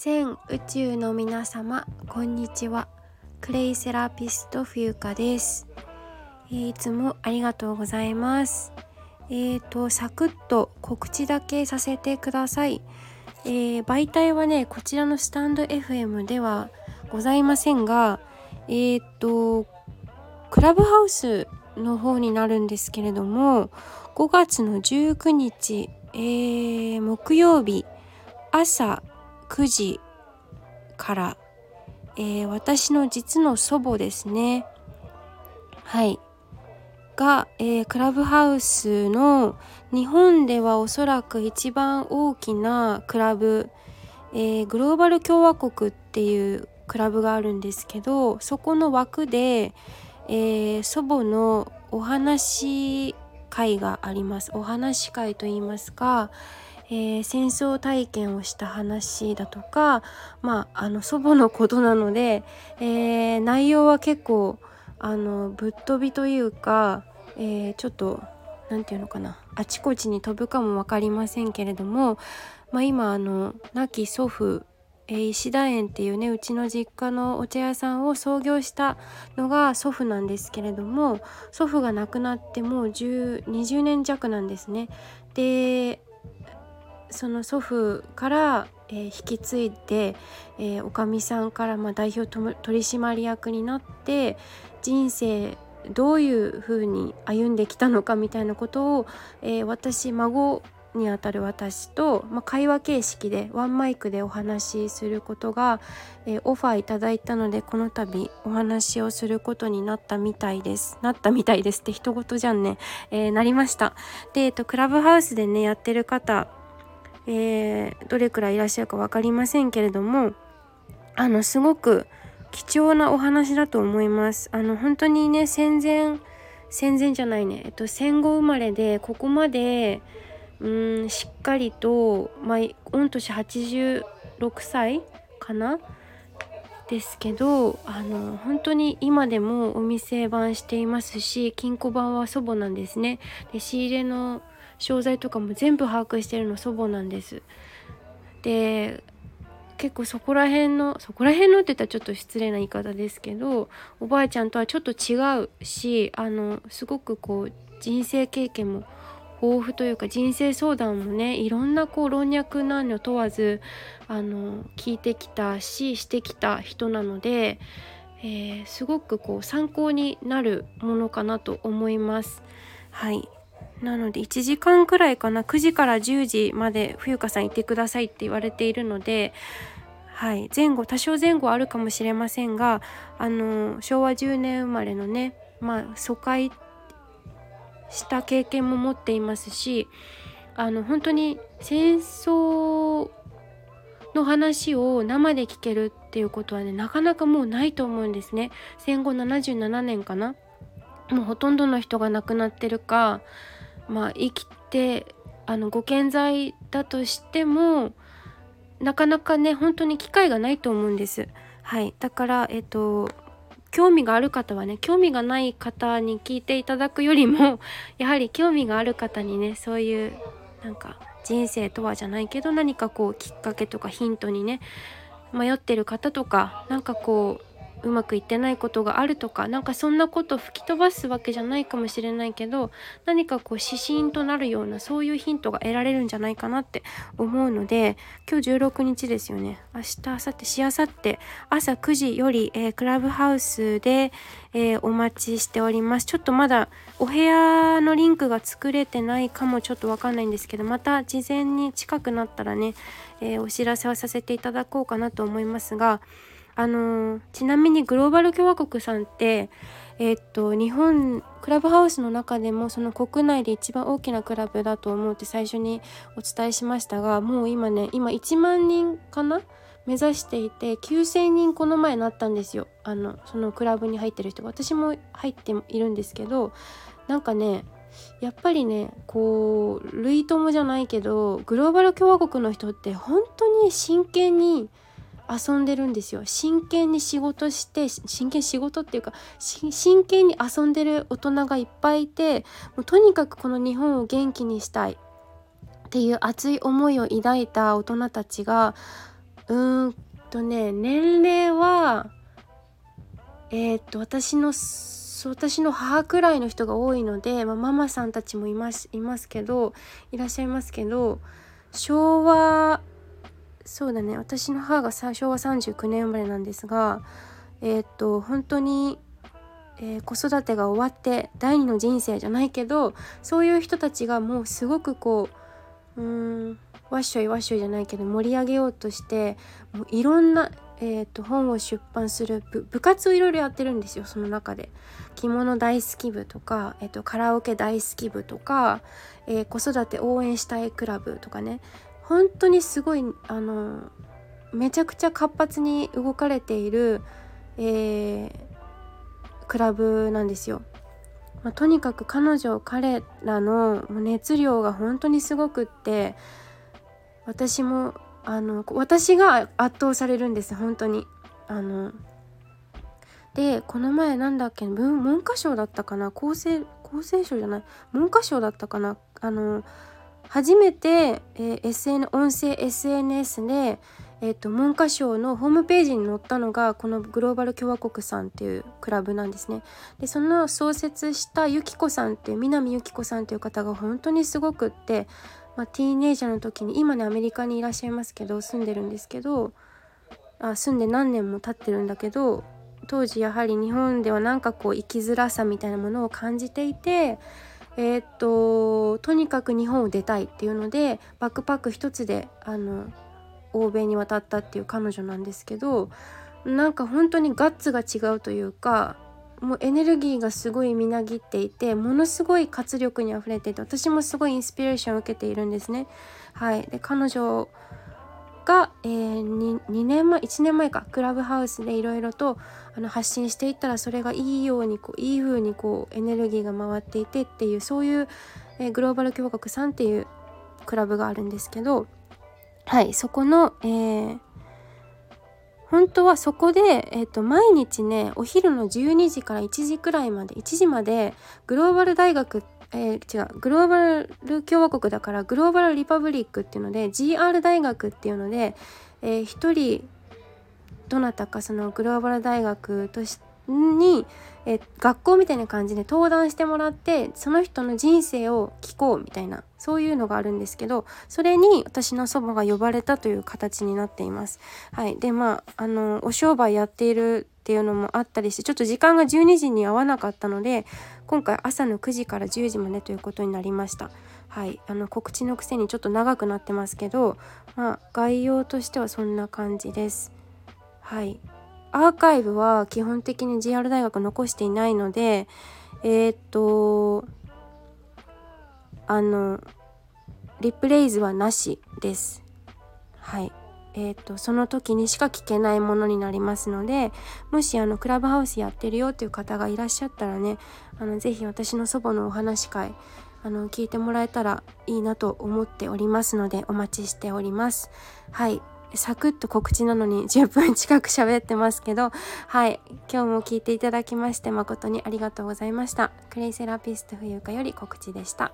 全宇宙の皆様こんにちは。クレイセラピスト冬香です、いつもありがとうございます。えーとサクッと告知だけさせてください、えー、媒体はねこちらのスタンド FM ではございませんがえーとクラブハウスの方になるんですけれども5月の19日、えー、木曜日朝9時から、えー、私の実の祖母ですね。はい。が、えー、クラブハウスの日本ではおそらく一番大きなクラブ、えー、グローバル共和国っていうクラブがあるんですけどそこの枠で、えー、祖母のお話会があります。お話会といいますか、えー、戦争体験をした話だとか、まあ、あの祖母のことなので、えー、内容は結構あのぶっ飛びというか、えー、ちょっと何て言うのかなあちこちに飛ぶかも分かりませんけれども、まあ、今あの亡き祖父、石田園っていうねうちの実家のお茶屋さんを創業したのが祖父なんですけれども祖父が亡くなってもう20年弱なんですね。でその祖父から、えー、引き継いで、えー、おかみさんからまあ代表取締役になって人生どういうふうに歩んできたのかみたいなことを、えー、私孫にあたる私と、まあ、会話形式でワンマイクでお話しすることが、えー、オファーいただいたのでこの度お話をすることになったみたいです。なったみたいですって一言じゃんね、えー、なりました。で、えーと、クラブハウスでねやってる方えー、どれくらいいらっしゃるか分かりませんけれどもあのすごく貴重なお話だと思います。あの本当にね戦前戦前じゃないね、えっと、戦後生まれでここまでうんしっかりと、まあ、御年86歳かなですけどあの本当に今でもお店番していますし金庫番は祖母なんですね。で仕入れの商材とかも全部把握してるの祖母なんです。で結構そこら辺のそこら辺のって言ったらちょっと失礼な言い方ですけどおばあちゃんとはちょっと違うしあのすごくこう人生経験も豊富というか人生相談もねいろんなこう老若男女問わずあの聞いてきたししてきた人なので、えー、すごくこう参考になるものかなと思います。はいなので1時間くらいかな9時から10時まで冬香さんいてくださいって言われているのではい前後多少前後あるかもしれませんがあの昭和10年生まれのねまあ疎開した経験も持っていますしあの本当に戦争の話を生で聞けるっていうことはねなかなかもうないと思うんですね。戦後77年かな。もうほとんどの人が亡くなってるかまあ生きてあのご健在だとしてもなかなかね本当に機会がないと思うんです。はい、だからえっと興味がある方はね興味がない方に聞いていただくよりも やはり興味がある方にねそういうなんか人生とはじゃないけど何かこうきっかけとかヒントにね迷ってる方とかなんかこううまくいってないことがあるとかなんかそんなこと吹き飛ばすわけじゃないかもしれないけど何かこう指針となるようなそういうヒントが得られるんじゃないかなって思うので今日16日ですよね。明日明後日しあさって朝9時より、えー、クラブハウスで、えー、お待ちしております。ちょっとまだお部屋のリンクが作れてないかもちょっとわかんないんですけどまた事前に近くなったらね、えー、お知らせをさせていただこうかなと思いますがあのちなみにグローバル共和国さんってえー、っと日本クラブハウスの中でもその国内で一番大きなクラブだと思うって最初にお伝えしましたがもう今ね今1万人かな？目指していて9,000人この前なったんですよ。あのそのクラブに入ってる人が。私も入っているんですけどなんかねやっぱりねこう類友じゃないけどグローバル共和国の人って本当に真剣に遊んでるんですよ。真剣に仕事して真剣仕事っていうか真剣に遊んでる大人がいっぱいいてもうとにかくこの日本を元気にしたい。っていう熱い思いを抱いた大人たちがうーんとね年齢はえー、っと私の私の母くらいの人が多いので、まあ、ママさんたちもいますいますけどいらっしゃいますけど昭和そうだね私の母が昭和39年生まれなんですがえー、っと本当に、えー、子育てが終わって第二の人生じゃないけどそういう人たちがもうすごくこううんわっしょいわっしょいじゃないけど盛り上げようとしてもういろんな、えーと、本を出版する部活をいろいろやってるんですよその中で。着物大好き部とか、えーと、カラオケ大好き部とか、えー、子育て応援したいクラブとかね本当にすごいあのめちゃくちゃ活発に動かれている、えー、クラブなんですよ。まあ、とにかく彼女彼らの熱量が本当にすごくって私もあの私が圧倒されるんです本当に。あのでこの前なんだっけ文科省だったかな？厚生厚生省じゃない？文科省だったかな？あの初めて、え、SN 音声 SNS で、えーと、文科省のホームページに載ったのがこのグローバル共和国さんっていうクラブなんですね。でその創設したゆきこさんっていう南ゆきこさんという方が本当にすごくってまあ、ティーネイジャーの時に今ねアメリカにいらっしゃいますけど住んでるんですけどあ住んで何年も経ってるんだけど当時やはり日本ではなんかこう生きづらさみたいなものを感じていてえー、っととにかく日本を出たいっていうのでバックパック一つであの欧米に渡ったっていう彼女なんですけどなんか本当にガッツが違うというかもうエネルギーがすごいみなぎっていてものすごい活力にあふれていて私もすごいインスピレーションを受けているんですね。はい、で彼女が、えー、2, 2年前1年前かクラブハウスでいろいろとあの発信していったらそれがいいようにこういい風にこうエネルギーが回っていてっていうそういう、えー、グローバル共和国さんっていうクラブがあるんですけどはいそこの、えー、本当はそこで、えーと、毎日ねお昼の12時から1時くらいまで1時までグローバル大学ってえー、違う。グローバル共和国だからグローバルリパブリックっていうので GR 大学っていうので、えー、1人どなたかそのグローバル大学としてに、え学校みたいな感じで登壇してもらってその人の人生を聞こうみたいなそういうのがあるんですけどそれに私の祖母が呼ばれたという形になっています。はい、でまああのお商売やっているっていうのもあったりしてちょっと時間が12時に合わなかったので今回朝の9時から10時までということになりました。はい、あの告知のくせにちょっと長くなってますけど、まあ、概要としてはそんな感じです。はい、アーカイブは基本的に JR 大学残していないのでえー、っとあのリプレイズはなしです。はい。えーと、その時にしか聞けないものになりますのでもしあのクラブハウスやってるよっていう方がいらっしゃったらねあのぜひ私の祖母のお話会あの聞いてもらえたらいいなと思っておりますのでお待ちしております。はい。サクッと告知なのに10分近く喋ってますけど、はい。今日も聞いていただきまして誠にありがとうございました。クレイセラピスト冬香より告知でした。